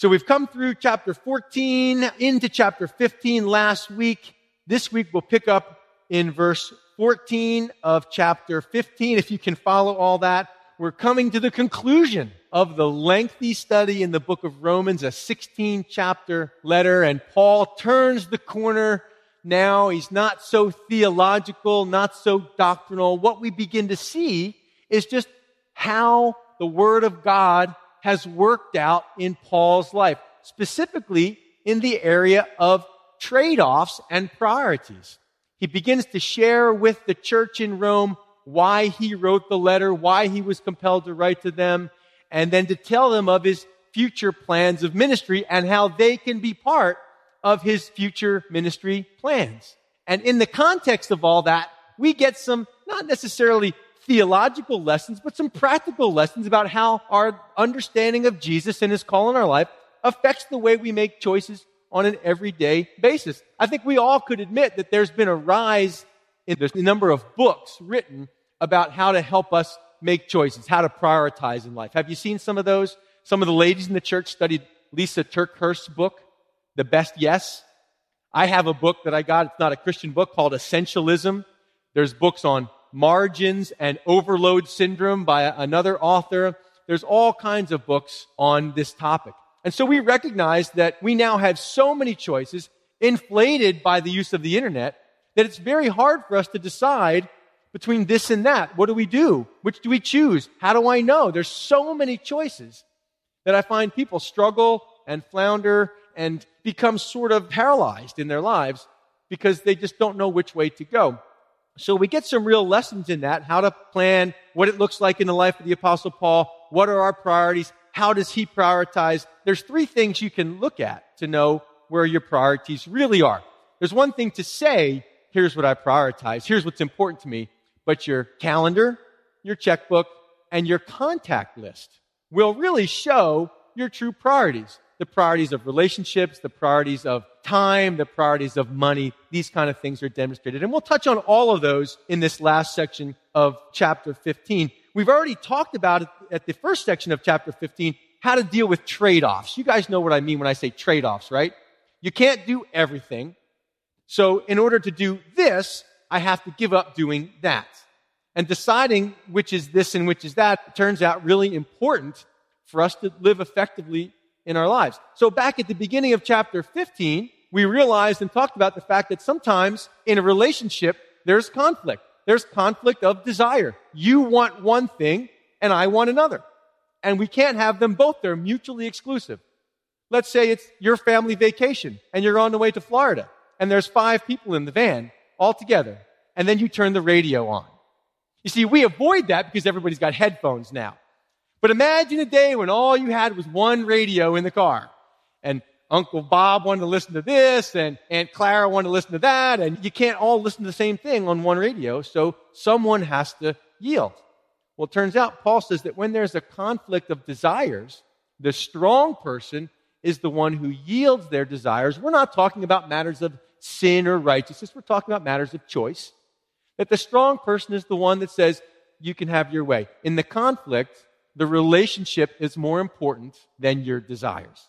So we've come through chapter 14 into chapter 15 last week. This week we'll pick up in verse 14 of chapter 15. If you can follow all that, we're coming to the conclusion of the lengthy study in the book of Romans, a 16 chapter letter. And Paul turns the corner now. He's not so theological, not so doctrinal. What we begin to see is just how the word of God has worked out in Paul's life, specifically in the area of trade-offs and priorities. He begins to share with the church in Rome why he wrote the letter, why he was compelled to write to them, and then to tell them of his future plans of ministry and how they can be part of his future ministry plans. And in the context of all that, we get some not necessarily theological lessons, but some practical lessons about how our understanding of Jesus and his call in our life affects the way we make choices on an everyday basis. I think we all could admit that there's been a rise in the number of books written about how to help us make choices, how to prioritize in life. Have you seen some of those? Some of the ladies in the church studied Lysa TerKeurst's book, The Best Yes. I have a book that I got. It's not a Christian book called Essentialism. There's books on margins and overload syndrome by another author. There's all kinds of books on this topic. And so we recognize that we now have so many choices inflated by the use of the internet that it's very hard for us to decide between this and that. What do we do? Which do we choose? How do I know? There's so many choices that I find people struggle and flounder and become sort of paralyzed in their lives because they just don't know which way to go. So we get some real lessons in that, how to plan, what it looks like in the life of the apostle Paul, what are our priorities, how does he prioritize? There's three things you can look at to know where your priorities really are. There's one thing to say, here's what I prioritize, here's what's important to me, but your calendar, your checkbook, and your contact list will really show your true priorities. The priorities of relationships, the priorities of time, the priorities of money, these kind of things are demonstrated. And we'll touch on all of those in this last section of chapter 15. We've already talked about it at the first section of chapter 15, how to deal with trade-offs. You guys know what I mean when I say trade-offs, right? You can't do everything. So in order to do this, I have to give up doing that. And deciding which is this and which is that turns out really important for us to live effectively in our lives. So back at the beginning of chapter 15, we realized and talked about the fact that sometimes in a relationship, there's conflict. There's conflict of desire. You want one thing and I want another. And we can't have them both. They're mutually exclusive. Let's say it's your family vacation and you're on the way to Florida and there's five people in the van all together. And then you turn the radio on. You see, we avoid that because everybody's got headphones now. But imagine a day when all you had was one radio in the car and Uncle Bob wanted to listen to this and Aunt Clara wanted to listen to that and you can't all listen to the same thing on one radio. So someone has to yield. Well, it turns out Paul says that when there's a conflict of desires, the strong person is the one who yields their desires. We're not talking about matters of sin or righteousness. We're talking about matters of choice. That the strong person is the one that says, you can have your way. In the conflict, the relationship is more important than your desires.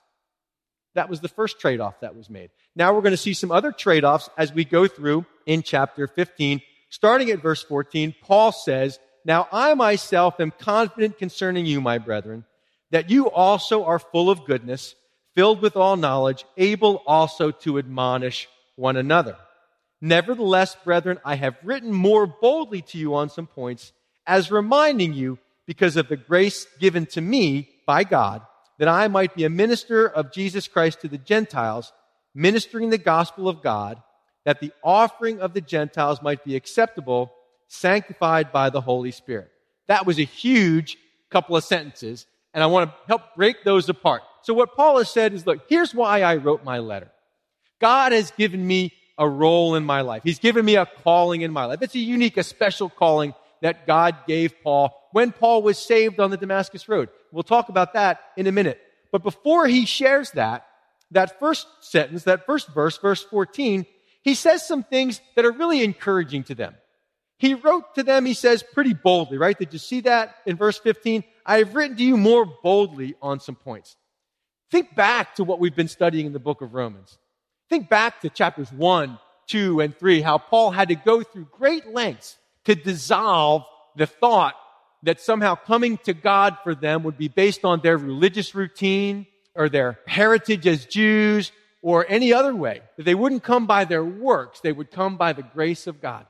That was the first trade off that was made. Now we're going to see some other trade offs as we go through in chapter 15. Starting at verse 14, Paul says, now I myself am confident concerning you, my brethren, that you also are full of goodness, filled with all knowledge, able also to admonish one another. Nevertheless, brethren, I have written more boldly to you on some points, as reminding you, because of the grace given to me by God, that I might be a minister of Jesus Christ to the Gentiles, ministering the gospel of God, that the offering of the Gentiles might be acceptable sanctified by the Holy Spirit. That was a huge couple of sentences, and I want to help break those apart. So what Paul has said is, look, here's why I wrote my letter. God has given me a role in my life. He's given me a calling in my life. It's a unique, a special calling that God gave Paul when Paul was saved on the Damascus Road. We'll talk about that in a minute. But before he shares that, that first sentence, that first verse, verse 14, he says some things that are really encouraging to them. He wrote to them, he says, pretty boldly, right? Did you see that in verse 15? I have written to you more boldly on some points. Think back to what we've been studying in the book of Romans. Think back to chapters 1, 2, and 3, how Paul had to go through great lengths to dissolve the thought that somehow coming to God for them would be based on their religious routine or their heritage as Jews or any other way. That they wouldn't come by their works. They would come by the grace of God.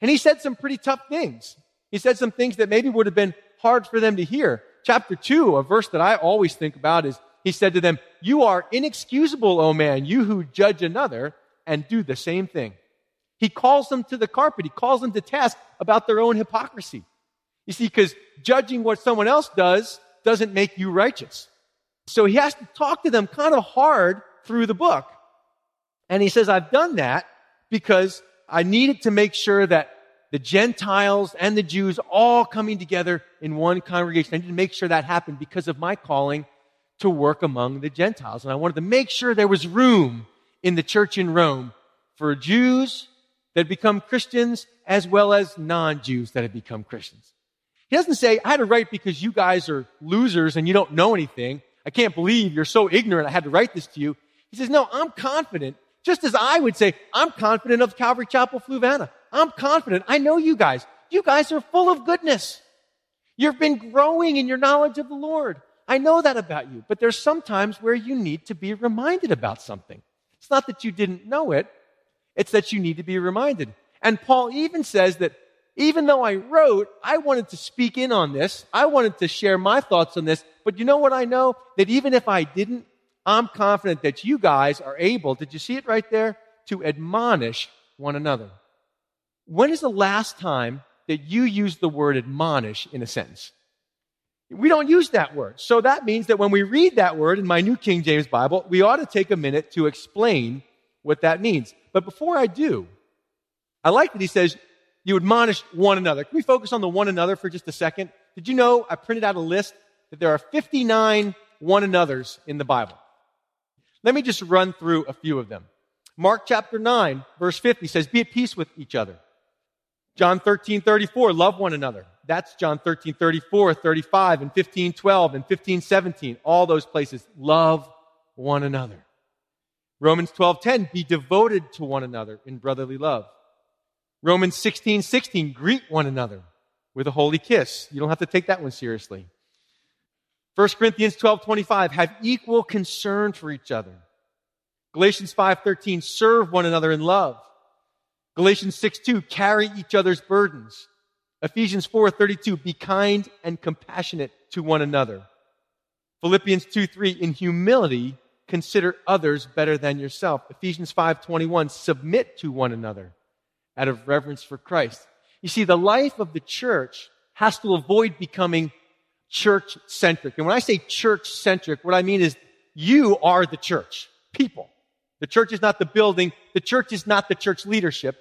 And he said some pretty tough things. He said some things that maybe would have been hard for them to hear. Chapter 2, a verse that I always think about is, he said to them, You are inexcusable, O man, you who judge another and do the same thing. He calls them to the carpet. He calls them to task about their own hypocrisy. You see, because judging what someone else does doesn't make you righteous. So he has to talk to them kind of hard through the book. And he says, I've done that because I needed to make sure that the Gentiles and the Jews all coming together in one congregation. I needed to make sure that happened because of my calling to work among the Gentiles. And I wanted to make sure there was room in the church in Rome for Jews that become Christians as well as non-Jews that have become Christians. He doesn't say, I had to write because you guys are losers and you don't know anything. I can't believe you're so ignorant. I had to write this to you. He says, no, I'm confident. Just as I would say, I'm confident of Calvary Chapel Fluvanna. I'm confident. I know you guys. You guys are full of goodness. You've been growing in your knowledge of the Lord. I know that about you. But there's sometimes where you need to be reminded about something. It's not that you didn't know it. It's that you need to be reminded. And Paul even says that even though I wrote, I wanted to speak in on this. I wanted to share my thoughts on this. But you know what I know? That even if I didn't, I'm confident that you guys are able, did you see it right there? To admonish one another. When is the last time that you used the word admonish in a sentence? We don't use that word. So that means that when we read that word in my New King James Bible, we ought to take a minute to explain what that means. But before I do, I like that he says, you admonish one another. Can we focus on the one another for just a second? Did you know I printed out a list that there are 59 one another's in the Bible? Let me just run through a few of them. Mark chapter 9, verse 50 says, Be at peace with each other. John 13, 34, love one another. That's John 13, 34, 35, and 15, 12, and 15, 17. All those places. Love one another. Romans 12, 10, be devoted to one another in brotherly love. Romans 16, 16, greet one another with a holy kiss. You don't have to take that one seriously. 1 Corinthians 12, 25, have equal concern for each other. Galatians 5, 13, serve one another in love. Galatians 6, 2, carry each other's burdens. Ephesians 4, 32, be kind and compassionate to one another. Philippians 2, 3, in humility, consider others better than yourself. Ephesians 5, 21, submit to one another out of reverence for Christ. You see, the life of the church has to avoid becoming church centric. And when I say church centric, what I mean is you are the church, people. The church is not the building. The church is not the church leadership,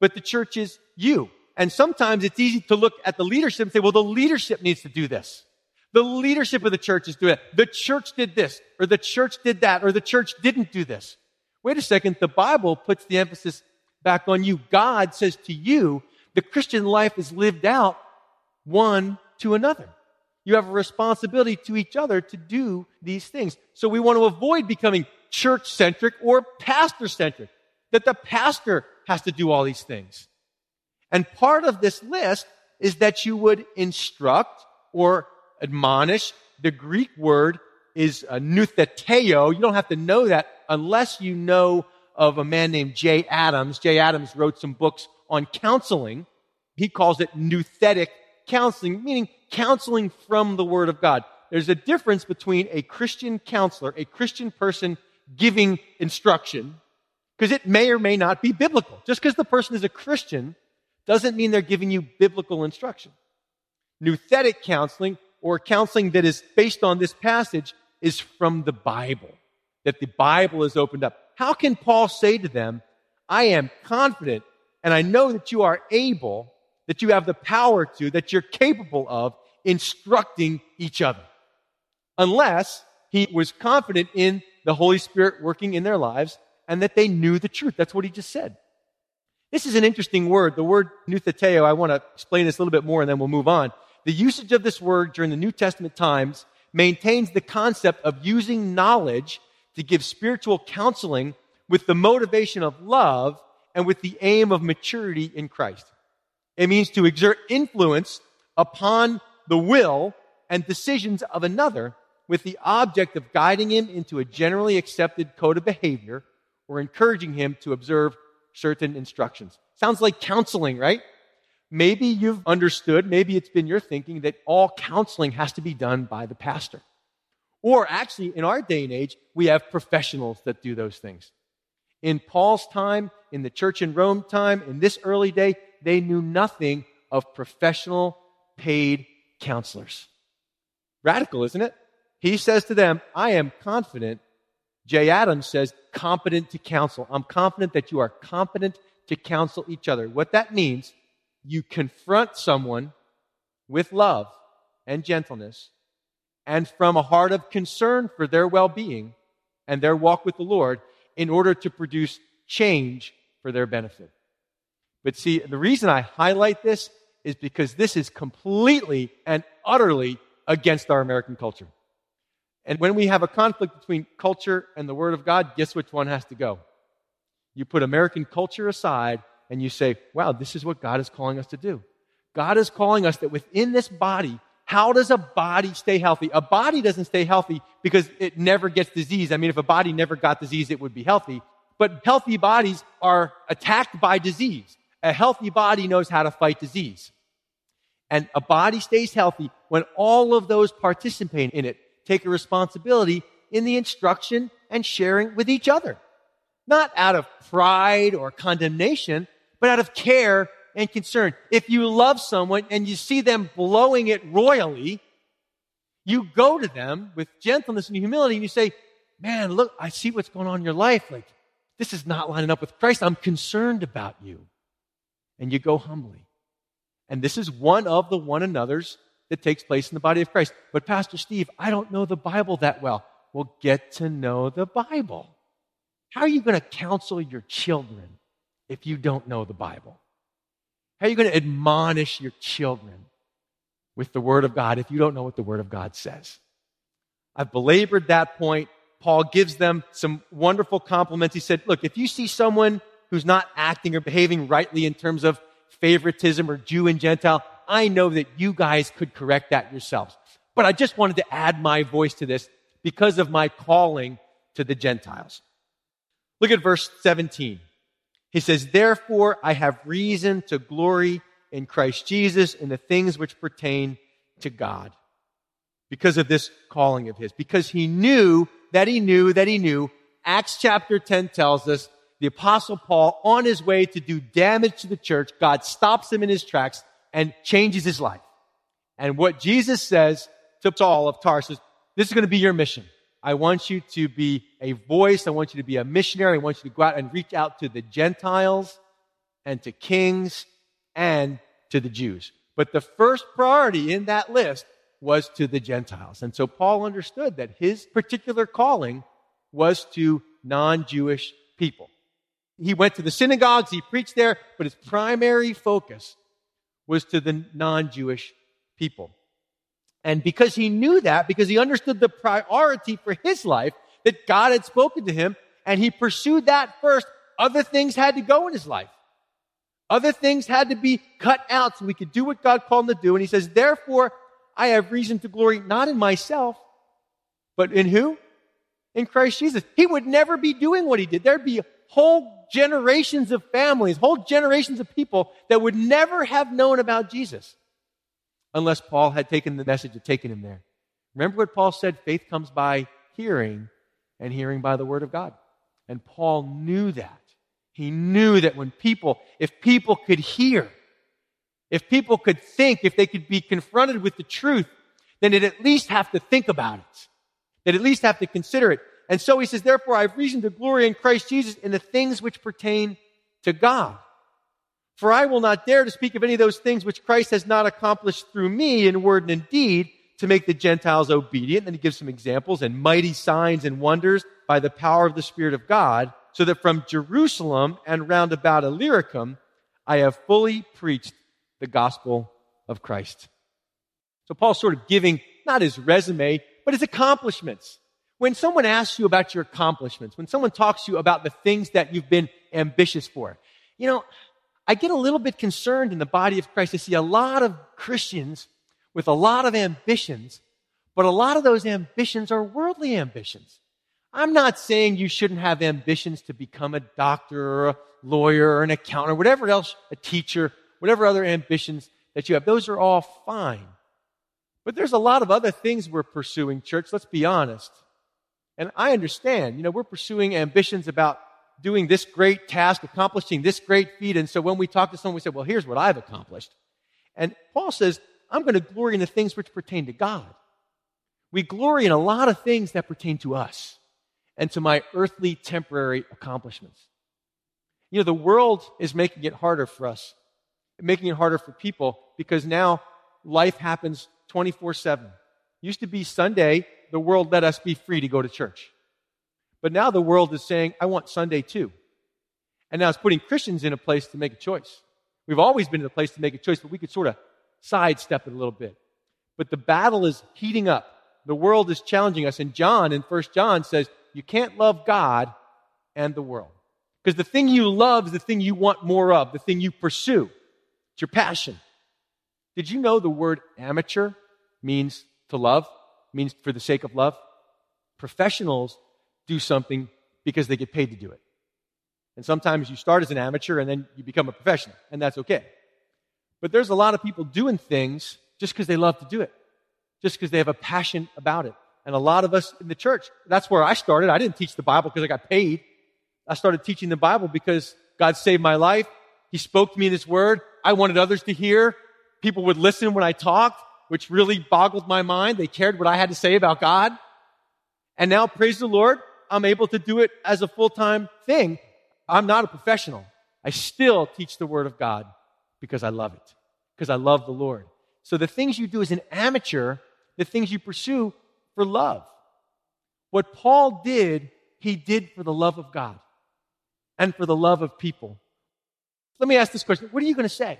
but the church is you. And sometimes it's easy to look at the leadership and say, well, the leadership needs to do this. The leadership of the church is doing it. The church did this, or the church did that, or the church didn't do this. Wait a second. The Bible puts the emphasis back on you. God says to you, the Christian life is lived out one to another. You have a responsibility to each other to do these things. So we want to avoid becoming church centric or pastor centric, that the pastor has to do all these things. And part of this list is that you would instruct or admonish. The Greek word is uh, noutheteo. You don't have to know that unless you know of a man named Jay Adams. Jay Adams wrote some books on counseling. He calls it nouthetic counseling, meaning counseling from the Word of God. There's a difference between a Christian counselor, a Christian person giving instruction, because it may or may not be biblical. Just because the person is a Christian doesn't mean they're giving you biblical instruction. Nouthetic counseling, or counseling that is based on this passage, is from the Bible, that the Bible is opened up. How can Paul say to them, I am confident and I know that you are able, that you have the power to, that you're capable of instructing each other? Unless he was confident in the Holy Spirit working in their lives and that they knew the truth. That's what he just said. This is an interesting word. The word noutheteo, I want to explain this a little bit more and then we'll move on. The usage of this word during the New Testament times maintains the concept of using knowledge to give spiritual counseling with the motivation of love and with the aim of maturity in Christ. It means to exert influence upon the will and decisions of another with the object of guiding him into a generally accepted code of behavior or encouraging him to observe certain instructions. Sounds like counseling, right? Maybe you've understood, maybe it's been your thinking that all counseling has to be done by the pastor. Or actually, in our day and age, we have professionals that do those things. In Paul's time, in the church in Rome time, in this early day, they knew nothing of professional paid counselors. Radical, isn't it? He says to them, I am confident. Jay Adams says, competent to counsel. I'm confident that you are competent to counsel each other. What that means, you confront someone with love and gentleness and from a heart of concern for their well-being and their walk with the Lord in order to produce change for their benefit. But see, the reason I highlight this is because this is completely and utterly against our American culture. And when we have a conflict between culture and the Word of God, guess which one has to go? You put American culture aside and you say, wow, this is what God is calling us to do. God is calling us that within this body, how does a body stay healthy? A body doesn't stay healthy because it never gets disease. I mean, if a body never got disease, it would be healthy. But healthy bodies are attacked by disease. A healthy body knows how to fight disease. And a body stays healthy when all of those participating in it take a responsibility in the instruction and sharing with each other. Not out of pride or condemnation, but out of care and concern. If you love someone and you see them blowing it royally, you go to them with gentleness and humility and you say, man, look, I see what's going on in your life. Like, this is not lining up with Christ. I'm concerned about you. And you go humbly. And this is one of the one another's that takes place in the body of Christ. But Pastor Steve, I don't know the Bible that well. Well, get to know the Bible. How are you going to counsel your children if you don't know the Bible? How are you going to admonish your children with the Word of God if you don't know what the Word of God says? I've belabored that point. Paul gives them some wonderful compliments. He said, Look, if you see someone who's not acting or behaving rightly in terms of favoritism or Jew and Gentile, I know that you guys could correct that yourselves. But I just wanted to add my voice to this because of my calling to the Gentiles. Look at verse 17. He says, Therefore I have reason to glory in Christ Jesus in the things which pertain to God. Because of this calling of his. Because he knew that he knew that he knew. Acts chapter 10 tells us the apostle Paul on his way to do damage to the church, God stops him in his tracks and changes his life. And what Jesus says to Saul of Tarsus, this is going to be your mission. I want you to be a voice. I want you to be a missionary. I want you to go out and reach out to the Gentiles and to kings and to the Jews. But the first priority in that list was to the Gentiles. And so Paul understood that his particular calling was to non-Jewish people. He went to the synagogues, he preached there, but his primary focus was to the non-Jewish people. And because he knew that, because he understood the priority for his life that God had spoken to him, and he pursued that first, other things had to go in his life. Other things had to be cut out so we could do what God called him to do. And he says, therefore, I have reason to glory not in myself, but in who? In Christ Jesus. He would never be doing what he did. There'd be whole generations of families, whole generations of people that would never have known about Jesus unless Paul had taken the message and taken him there. Remember what Paul said? Faith comes by hearing, and hearing by the word of God. And Paul knew that. He knew that when people, if people could hear, if people could think, if they could be confronted with the truth, then they'd at least have to think about it. They'd at least have to consider it. And so he says, therefore I have reason to glory in Christ Jesus in the things which pertain to God. For I will not dare to speak of any of those things which Christ has not accomplished through me in word and in deed to make the Gentiles obedient. And he gives some examples and mighty signs and wonders by the power of the Spirit of God, so that from Jerusalem and round about Illyricum, I have fully preached the gospel of Christ. So Paul's sort of giving not his resume, but his accomplishments. When someone asks you about your accomplishments, when someone talks to you about the things that you've been ambitious for, you know, I get a little bit concerned in the body of Christ to see a lot of Christians with a lot of ambitions, but a lot of those ambitions are worldly ambitions. I'm not saying you shouldn't have ambitions to become a doctor or a lawyer or an accountant or whatever else, a teacher, whatever other ambitions that you have. Those are all fine. But there's a lot of other things we're pursuing, church. Let's be honest. And I understand, you know, we're pursuing ambitions about doing this great task, accomplishing this great feat. And so when we talk to someone, we say, well, here's what I've accomplished. And Paul says, I'm going to glory in the things which pertain to God. We glory in a lot of things that pertain to us and to my earthly temporary accomplishments. You know, the world is making it harder for us, making it harder for people because now life happens 24 7. Used to be Sunday, the world let us be free to go to church. But now the world is saying, I want Sunday too. And now it's putting Christians in a place to make a choice. We've always been in a place to make a choice, but we could sort of sidestep it a little bit. But the battle is heating up. The world is challenging us. And John in 1 John says, you can't love God and the world. Because the thing you love is the thing you want more of, the thing you pursue. It's your passion. Did you know the word amateur means to love, means for the sake of love. Professionals do something because they get paid to do it. And sometimes you start as an amateur and then you become a professional, and that's okay. But there's a lot of people doing things just because they love to do it, just because they have a passion about it. And a lot of us in the church, that's where I started. I didn't teach the Bible because I got paid. I started teaching the Bible because God saved my life. He spoke to me in His Word. I wanted others to hear. People would listen when I talked which really boggled my mind. They cared what I had to say about God. And now, praise the Lord, I'm able to do it as a full-time thing. I'm not a professional. I still teach the Word of God because I love it, because I love the Lord. So the things you do as an amateur, the things you pursue for love. What Paul did, he did for the love of God and for the love of people. Let me ask this question. What are you going to say?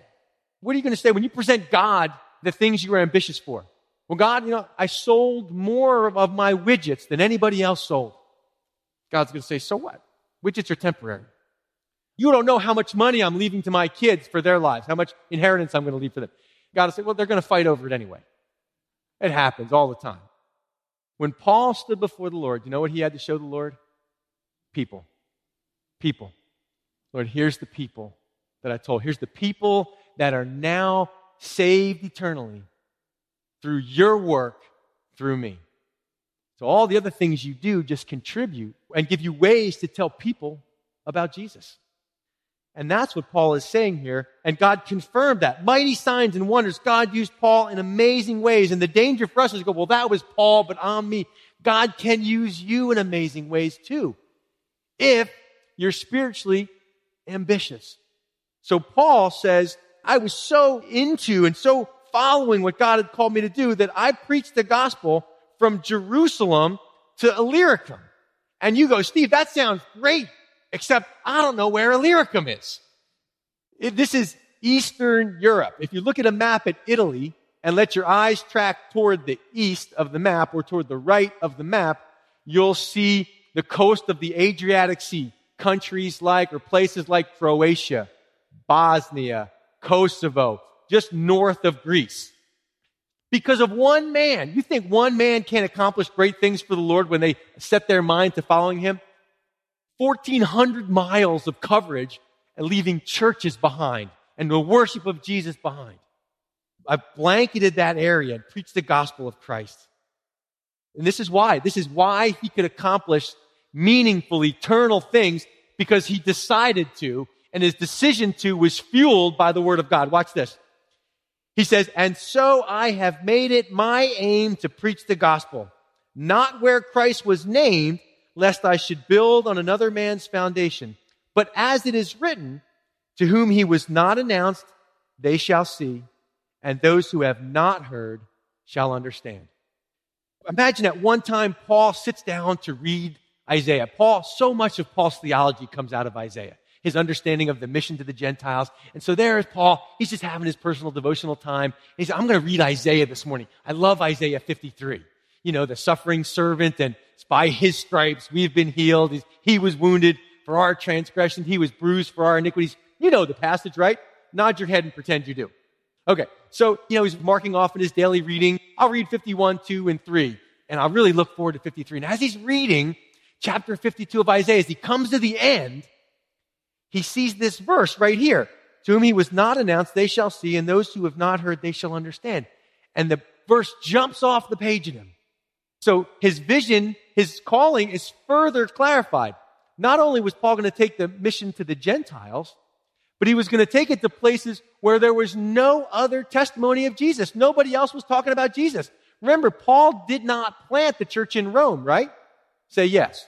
What are you going to say when you present God the things you were ambitious for. Well, God, you know, I sold more of my widgets than anybody else sold. God's going to say, so what? Widgets are temporary. You don't know how much money I'm leaving to my kids for their lives, how much inheritance I'm going to leave for them. God will say, well, they're going to fight over it anyway. It happens all the time. When Paul stood before the Lord, you know what he had to show the Lord? People. People. Lord, here's the people that I told. Here's the people that are now saved eternally through your work through me. All the other things you do just contribute and give you ways to tell people about Jesus. And that's what Paul is saying here. And God confirmed that. Mighty signs and wonders. God used Paul in amazing ways. And the danger for us is to go, well, that was Paul, but on me. God can use you in amazing ways too. If you're spiritually ambitious. So Paul says, I was so into and so following what God had called me to do that I preached the gospel from Jerusalem to Illyricum. And you go, Steve, that sounds great, except I don't know where Illyricum is. It, this is Eastern Europe. If you look at a map at Italy and let your eyes track toward the east of the map or toward the right of the map, you'll see the coast of the Adriatic Sea, countries like or places like Croatia, Bosnia, Kosovo, just north of Greece. Because of one man. You think one man can't accomplish great things for the Lord when they set their mind to following him? 1,400 miles of coverage and leaving churches behind and the worship of Jesus behind. I blanketed that area and preached the gospel of Christ. And this is why. This is why he could accomplish meaningful, eternal things because he decided to and his decision to was fueled by the word of God. Watch this. He says, and so I have made it my aim to preach the gospel, not where Christ was named, lest I should build on another man's foundation. But as it is written, to whom he was not announced, they shall see, and those who have not heard shall understand. Imagine at one time Paul sits down to read Isaiah. Paul, so much of Paul's theology comes out of Isaiah his understanding of the mission to the Gentiles. And so there is Paul. He's just having his personal devotional time. He said, I'm going to read Isaiah this morning. I love Isaiah 53. you know, the suffering servant and by his stripes we've been healed. He was wounded for our transgression. He was bruised for our iniquities. You know the passage, right? Nod your head and pretend you do. Okay. So, you know, he's marking off in his daily reading. I'll read 51, 2, and 3. And I'll really look forward to 53. And as he's reading chapter 52 of Isaiah, as he comes to the end, he sees this verse right here. To whom he was not announced, they shall see, and those who have not heard, they shall understand. And the verse jumps off the page at him. So his vision, his calling is further clarified. Not only was Paul going to take the mission to the Gentiles, but he was going to take it to places where there was no other testimony of Jesus. Nobody else was talking about Jesus. Remember, Paul did not plant the church in Rome, right? Say yes.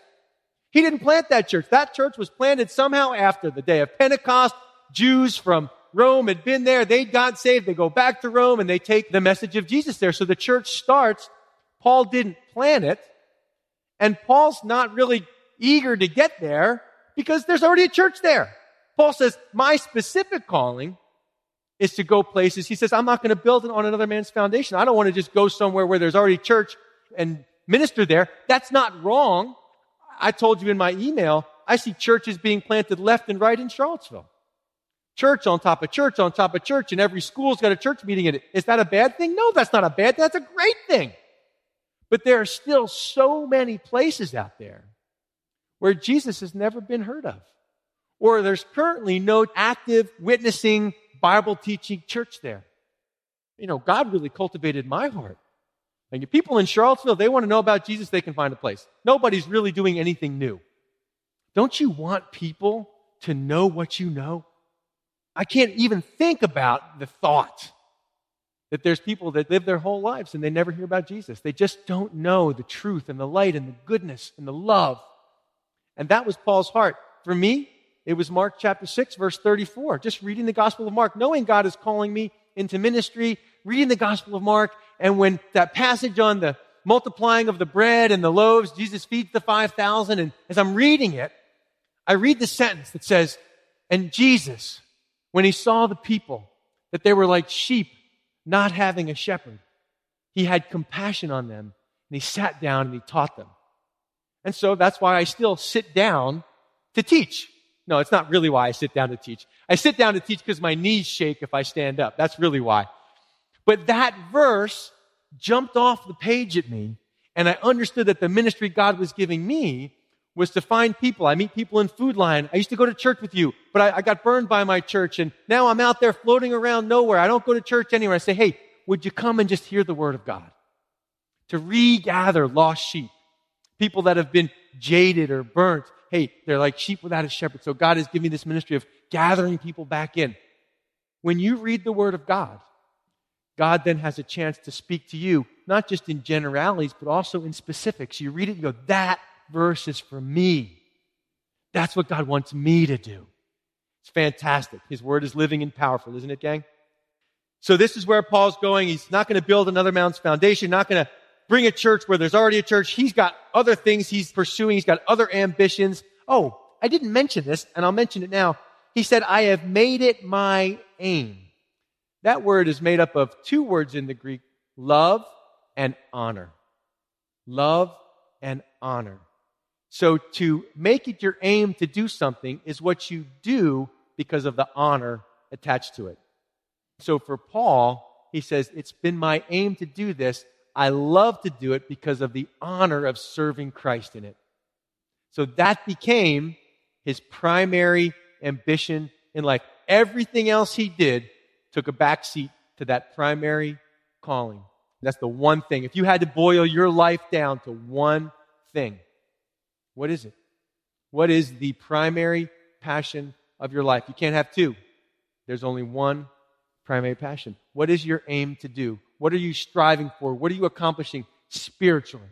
He didn't plant that church. That church was planted somehow after the day of Pentecost. Jews from Rome had been there. They'd got saved. They go back to Rome and they take the message of Jesus there. So the church starts. Paul didn't plan it. And Paul's not really eager to get there because there's already a church there. Paul says, my specific calling is to go places. He says, I'm not going to build it on another man's foundation. I don't want to just go somewhere where there's already church and minister there. That's not wrong. I told you in my email, I see churches being planted left and right in Charlottesville. Church on top of church on top of church, and every school's got a church meeting in it. Is that a bad thing? No, that's not a bad thing. That's a great thing. But there are still so many places out there where Jesus has never been heard of. Or there's currently no active witnessing Bible teaching church there. You know, God really cultivated my heart. And people in Charlottesville, they want to know about Jesus, they can find a place. Nobody's really doing anything new. Don't you want people to know what you know? I can't even think about the thought that there's people that live their whole lives and they never hear about Jesus. They just don't know the truth and the light and the goodness and the love. And that was Paul's heart. For me, it was Mark chapter 6, verse 34. Just reading the Gospel of Mark, knowing God is calling me into ministry, reading the Gospel of Mark, and when that passage on the multiplying of the bread and the loaves, Jesus feeds the 5,000, and as I'm reading it, I read the sentence that says, And Jesus, when he saw the people, that they were like sheep not having a shepherd. He had compassion on them and he sat down and he taught them. And so that's why I still sit down to teach. No, it's not really why I sit down to teach. I sit down to teach because my knees shake if I stand up. That's really why. But that verse jumped off the page at me and I understood that the ministry God was giving me was to find people. I meet people in Food Lion. I used to go to church with you, but I, I, got burned by my church, and now I'm out there floating around nowhere. I don't go to church anywhere. I say, hey, would you come and just hear the word of God? To regather lost sheep, people that have been jaded or burnt. Hey, they're like sheep without a shepherd. So God is giving this ministry of gathering people back in. When you read the word of God, God then has a chance to speak to you, not just in generalities, but also in specifics. You read it, you go, that verse is for me. That's what God wants me to do. It's fantastic. His word is living and powerful, isn't it, gang? So this is where Paul's going. He's not going to build another mountain's foundation, not going to bring a church where there's already a church. He's got other things he's pursuing. He's got other ambitions. Oh, I didn't mention this, and I'll mention it now. He said, I have made it my aim. That word is made up of two words in the Greek, love and honor. Love and honor. So to make it your aim to do something is what you do because of the honor attached to it. So for Paul, he says, It's been my aim to do this. I love to do it because of the honor of serving Christ in it. So that became his primary ambition in life. Everything else he did took a backseat to that primary calling. That's the one thing. If you had to boil your life down to one thing, what is it? What is the primary passion of your life? You can't have two. There's only one primary passion. What is your aim to do? What are you striving for? What are you accomplishing spiritually?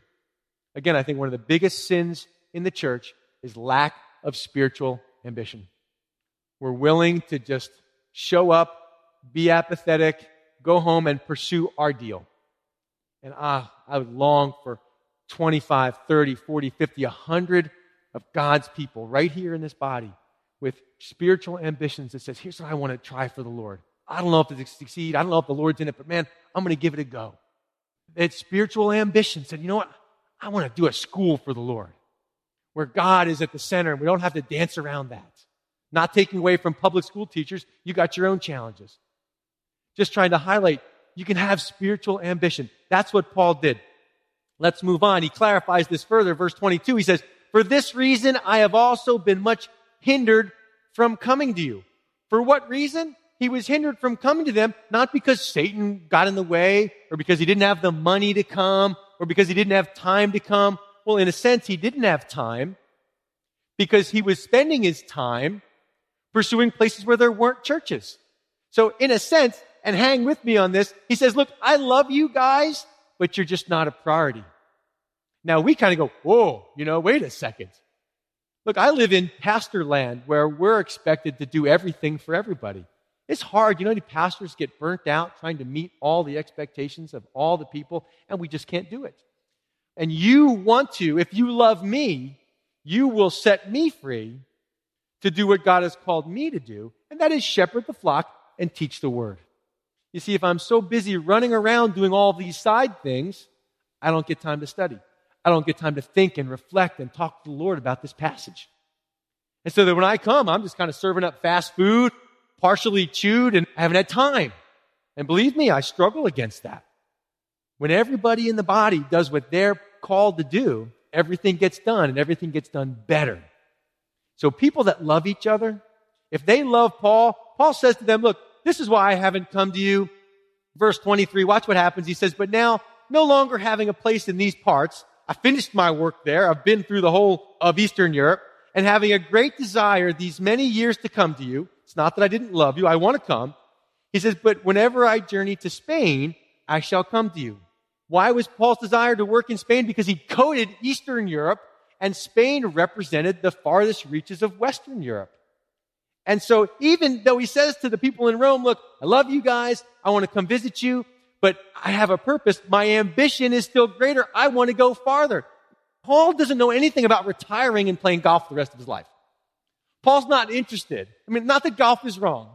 Again, I think one of the biggest sins in the church is lack of spiritual ambition. We're willing to just show up, be apathetic, go home and pursue our deal. And ah, I would long for 25, 30, 40, 50, 100 of God's people right here in this body with spiritual ambitions that says, here's what I want to try for the Lord. I don't know if it's succeed. I don't know if the Lord's in it, but man, I'm going to give it a go. had spiritual ambition, said, you know what? I want to do a school for the Lord where God is at the center and we don't have to dance around that. Not taking away from public school teachers, you got your own challenges. Just trying to highlight you can have spiritual ambition. That's what Paul did. Let's move on. He clarifies this further. Verse 22, he says, For this reason I have also been much hindered from coming to you. For what reason? He was hindered from coming to them, not because Satan got in the way, or because he didn't have the money to come, or because he didn't have time to come. Well, in a sense, he didn't have time because he was spending his time pursuing places where there weren't churches. So in a sense, and hang with me on this, he says, look, I love you guys, but you're just not a priority. Now we kind of go, whoa, you know, wait a second. Look, I live in pastor land where we're expected to do everything for everybody. It's hard. You know, pastors get burnt out trying to meet all the expectations of all the people, and we just can't do it. And you want to, if you love me, you will set me free to do what God has called me to do, and that is shepherd the flock and teach the word. You see, if I'm so busy running around doing all these side things, I don't get time to study. I don't get time to think and reflect and talk to the Lord about this passage. And so that when I come, I'm just kind of serving up fast food, partially chewed, and I haven't had time. And believe me, I struggle against that. When everybody in the body does what they're called to do, everything gets done and everything gets done better. So people that love each other, if they love Paul, Paul says to them, look, this is why I haven't come to you. Verse 23, watch what happens. He says, but now, no longer having a place in these parts, I finished my work there. I've been through the whole of Eastern Europe and having a great desire these many years to come to you. It's not that I didn't love you. I want to come. He says, but whenever I journey to Spain, I shall come to you. Why was Paul's desire to work in Spain? Because he coded Eastern Europe and Spain represented the farthest reaches of Western Europe. And so even though he says to the people in Rome, look, I love you guys. I want to come visit you, but I have a purpose. My ambition is still greater. I want to go farther. Paul doesn't know anything about retiring and playing golf the rest of his life. Paul's not interested. I mean, not that golf is wrong,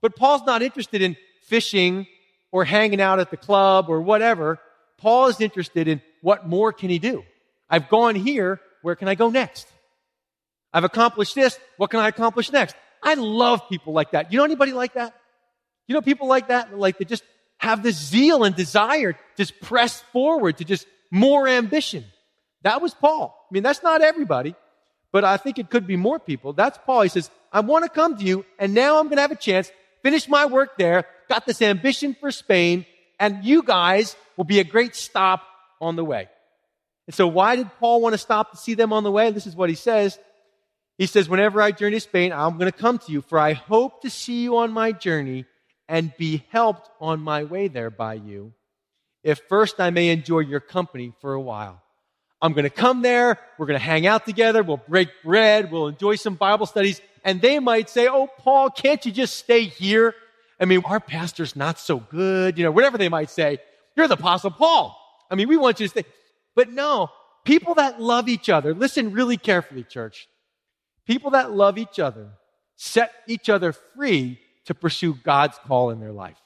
but Paul's not interested in fishing or hanging out at the club or whatever. Paul is interested in what more can he do? I've gone here. Where can I go next? I've accomplished this. What can I accomplish next? I love people like that. You know anybody like that? You know people like that? Like they just have this zeal and desire to just press forward, to just more ambition. That was Paul. I mean, that's not everybody, but I think it could be more people. That's Paul. He says, I want to come to you, and now I'm going to have a chance, finish my work there, got this ambition for Spain, and you guys will be a great stop on the way. And so why did Paul want to stop to see them on the way? This is what he says. He says, Whenever I journey to Spain, I'm going to come to you, for I hope to see you on my journey and be helped on my way there by you, if first I may enjoy your company for a while. I'm going to come there, we're going to hang out together, we'll break bread, we'll enjoy some Bible studies, and they might say, Oh, Paul, can't you just stay here? I mean, our pastor's not so good, you know, whatever they might say. You're the Apostle Paul. I mean, we want you to stay. But no, people that love each other, listen really carefully, church. People that love each other set each other free to pursue God's call in their life.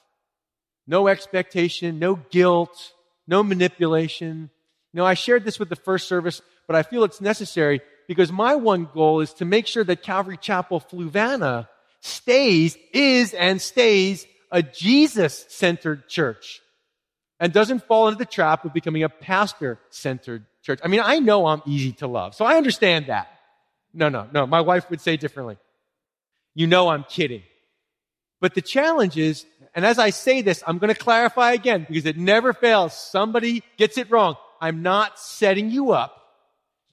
No expectation, no guilt, no manipulation. You know, I shared this with the first service, but I feel it's necessary because my one goal is to make sure that Calvary Chapel Fluvanna stays, is, and stays a Jesus centered church and doesn't fall into the trap of becoming a pastor centered church. I mean, I know I'm easy to love, so I understand that. No, no, no. My wife would say differently. You know I'm kidding. But the challenge is, and as I say this, I'm going to clarify again because it never fails. Somebody gets it wrong. I'm not setting you up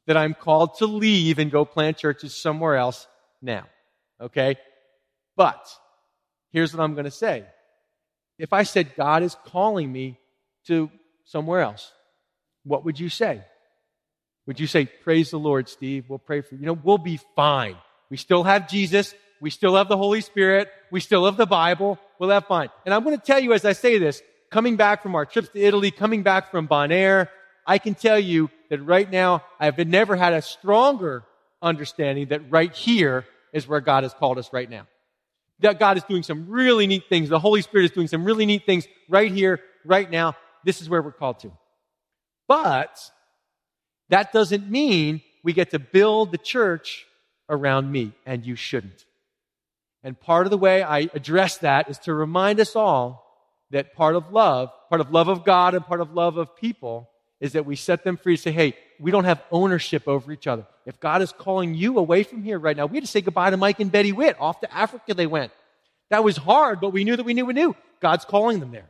that I'm called to leave and go plant churches somewhere else now. Okay? But here's what I'm going to say. If I said God is calling me to somewhere else, what would you say? Would you say, Praise the Lord, Steve? We'll pray for you. You know, we'll be fine. We still have Jesus. We still have the Holy Spirit. We still have the Bible. We'll have fine. And I'm going to tell you as I say this, coming back from our trips to Italy, coming back from Bonaire, I can tell you that right now I've never had a stronger understanding that right here is where God has called us right now. That God is doing some really neat things. The Holy Spirit is doing some really neat things right here, right now. This is where we're called to. But that doesn't mean we get to build the church around me, and you shouldn't. And part of the way I address that is to remind us all that part of love, part of love of God and part of love of people, is that we set them free to say, hey, we don't have ownership over each other. If God is calling you away from here right now, we had to say goodbye to Mike and Betty Witt. Off to Africa they went. That was hard, but we knew that we knew we knew. God's calling them there.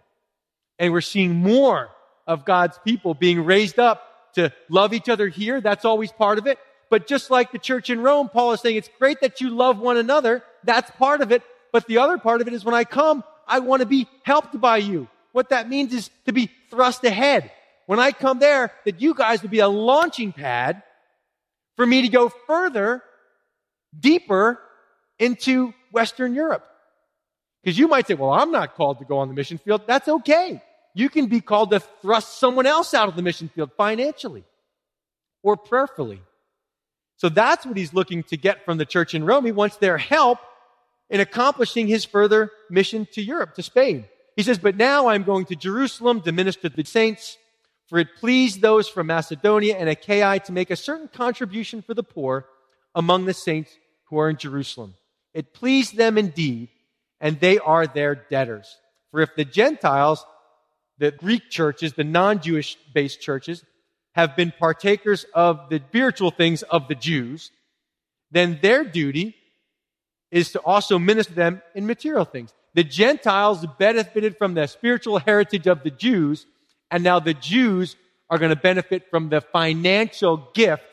And we're seeing more of God's people being raised up to love each other here. That's always part of it. But just like the church in Rome, Paul is saying it's great that you love one another. That's part of it. But the other part of it is when I come, I want to be helped by you. What that means is to be thrust ahead. When I come there, that you guys would be a launching pad for me to go further, deeper into Western Europe. Because you might say, well, I'm not called to go on the mission field. That's okay. You can be called to thrust someone else out of the mission field financially or prayerfully. So that's what he's looking to get from the church in Rome. He wants their help in accomplishing his further mission to Europe, to Spain. He says, But now I'm going to Jerusalem to minister to the saints, for it pleased those from Macedonia and Achaia to make a certain contribution for the poor among the saints who are in Jerusalem. It pleased them indeed, and they are their debtors. For if the Gentiles, the Greek churches, the non Jewish based churches, have been partakers of the spiritual things of the Jews, then their duty is to also minister them in material things. The Gentiles benefited from the spiritual heritage of the Jews, and now the Jews are going to benefit from the financial gift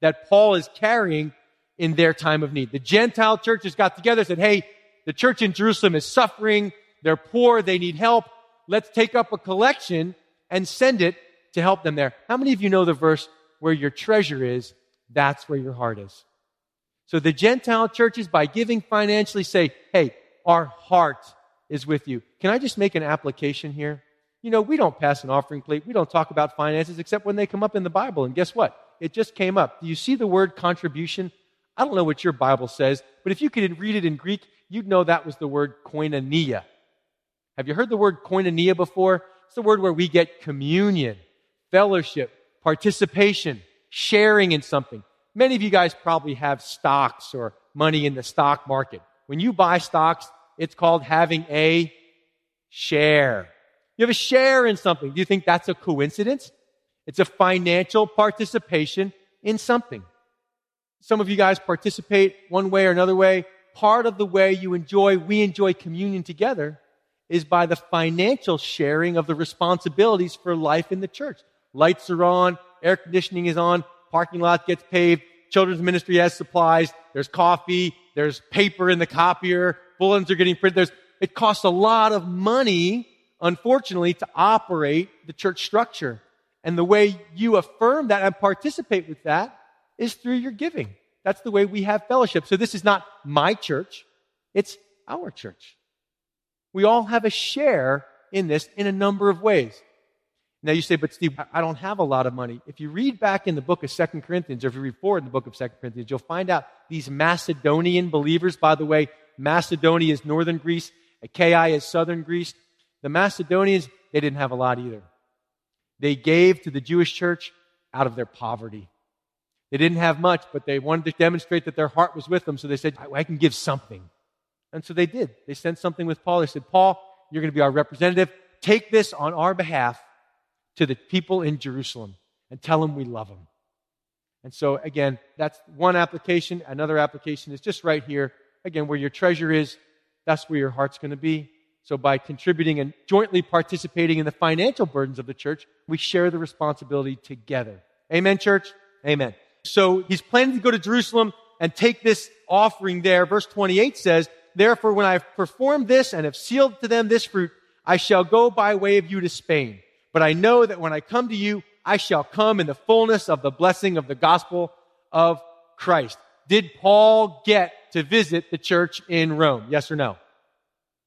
that Paul is carrying in their time of need. The Gentile churches got together and said, hey, the church in Jerusalem is suffering. They're poor. They need help. Let's take up a collection and send it to help them there. How many of you know the verse, where your treasure is, that's where your heart is? So the Gentile churches, by giving financially, say, hey, our heart is with you. Can I just make an application here? You know, we don't pass an offering plate. We don't talk about finances except when they come up in the Bible. And guess what? It just came up. Do you see the word contribution? I don't know what your Bible says, but if you could read it in Greek, you'd know that was the word koinonia. Have you heard the word koinonia before? It's the word where we get communion fellowship, participation, sharing in something. Many of you guys probably have stocks or money in the stock market. When you buy stocks, it's called having a share. You have a share in something. Do you think that's a coincidence? It's a financial participation in something. Some of you guys participate one way or another way. Part of the way you enjoy, we enjoy communion together is by the financial sharing of the responsibilities for life in the church. Lights are on, air conditioning is on, parking lot gets paved, children's ministry has supplies, there's coffee, there's paper in the copier, bulletins are getting printed. There's, it costs a lot of money, unfortunately, to operate the church structure. And the way you affirm that and participate with that is through your giving. That's the way we have fellowship. So this is not my church, it's our church. We all have a share in this in a number of ways. Now you say, but Steve, I don't have a lot of money. If you read back in the book of Second Corinthians, or if you read forward in the book of Second Corinthians, you'll find out these Macedonian believers, by the way, Macedonia is northern Greece, Achaia is southern Greece. The Macedonians, they didn't have a lot either. They gave to the Jewish church out of their poverty. They didn't have much, but they wanted to demonstrate that their heart was with them, so they said, I, I can give something. And so they did. They sent something with Paul. They said, Paul, you're going to be our representative. Take this on our behalf to the people in Jerusalem and tell them we love them. And so, again, that's one application. Another application is just right here. Again, where your treasure is, that's where your heart's going to be. So, by contributing and jointly participating in the financial burdens of the church, we share the responsibility together. Amen, church? Amen. So, he's planning to go to Jerusalem and take this offering there. Verse 28 says, Therefore, when I have performed this and have sealed to them this fruit, I shall go by way of you to Spain. But I know that when I come to you, I shall come in the fullness of the blessing of the gospel of Christ. Did Paul get to visit the church in Rome? Yes or no?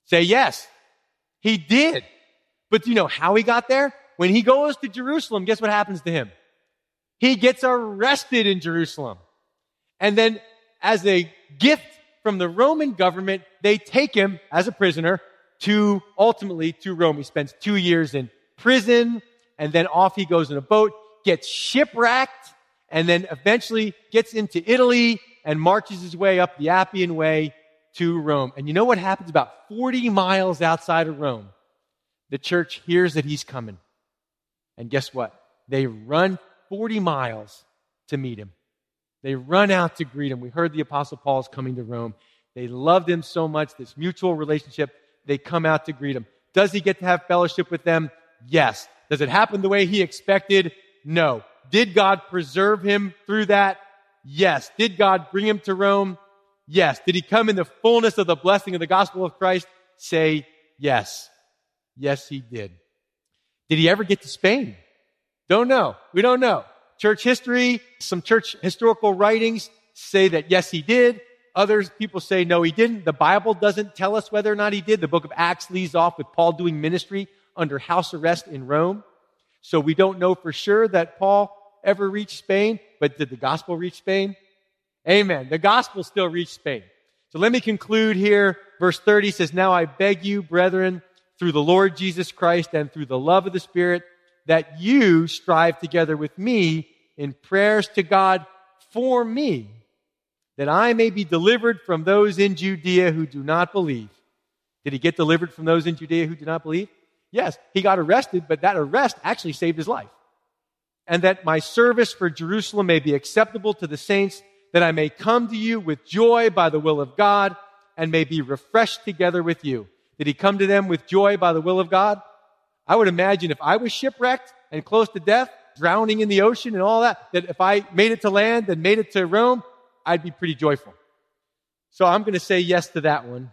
Say yes. He did. But do you know how he got there? When he goes to Jerusalem, guess what happens to him? He gets arrested in Jerusalem. And then as a gift from the Roman government, they take him as a prisoner to ultimately to Rome. He spends two years in prison, and then off he goes in a boat, gets shipwrecked, and then eventually gets into Italy and marches his way up the Appian Way to Rome. And you know what happens about 40 miles outside of Rome? The church hears that he's coming. And guess what? They run 40 miles to meet him. They run out to greet him. We heard the Apostle Paul is coming to Rome. They loved him so much, this mutual relationship. They come out to greet him. Does he get to have fellowship with them? Yes. Does it happen the way he expected? No. Did God preserve him through that? Yes. Did God bring him to Rome? Yes. Did he come in the fullness of the blessing of the gospel of Christ? Say yes. Yes, he did. Did he ever get to Spain? Don't know. We don't know. Church history, some church historical writings say that yes, he did. Others people say no, he didn't. The Bible doesn't tell us whether or not he did. The book of Acts leaves off with Paul doing ministry under house arrest in Rome. So we don't know for sure that Paul ever reached Spain, but did the gospel reach Spain? Amen. The gospel still reached Spain. So let me conclude here. Verse 30 says, Now I beg you, brethren, through the Lord Jesus Christ and through the love of the Spirit, that you strive together with me in prayers to God for me, that I may be delivered from those in Judea who do not believe. Did he get delivered from those in Judea who do not believe? Yes, he got arrested, but that arrest actually saved his life. And that my service for Jerusalem may be acceptable to the saints, that I may come to you with joy by the will of God and may be refreshed together with you. Did he come to them with joy by the will of God? I would imagine if I was shipwrecked and close to death, drowning in the ocean and all that, that if I made it to land and made it to Rome, I'd be pretty joyful. So I'm going to say yes to that one.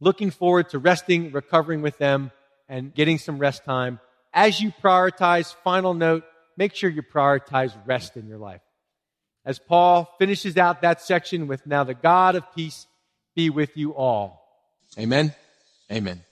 Looking forward to resting, recovering with them, and getting some rest time. As you prioritize, final note, make sure you prioritize rest in your life. As Paul finishes out that section with now the God of peace be with you all. Amen. Amen.